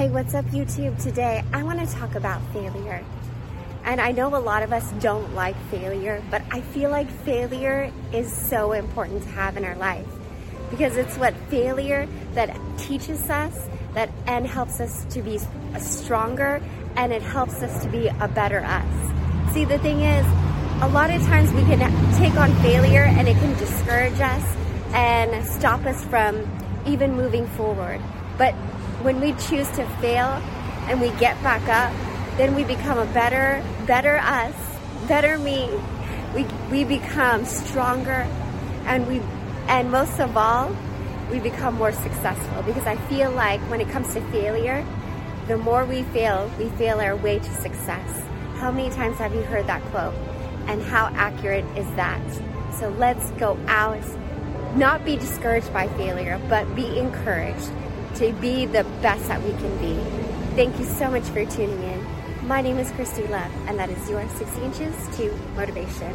Hey, what's up, YouTube? Today I want to talk about failure. And I know a lot of us don't like failure, but I feel like failure is so important to have in our life because it's what failure that teaches us that and helps us to be stronger and it helps us to be a better us. See, the thing is, a lot of times we can take on failure and it can discourage us and stop us from even moving forward. But when we choose to fail and we get back up, then we become a better, better us, better me. We, we become stronger and we, and most of all, we become more successful because I feel like when it comes to failure, the more we fail, we fail our way to success. How many times have you heard that quote? And how accurate is that? So let's go out, not be discouraged by failure, but be encouraged to be the best that we can be. Thank you so much for tuning in. My name is Christy Love, and that is your 60 Inches to Motivation.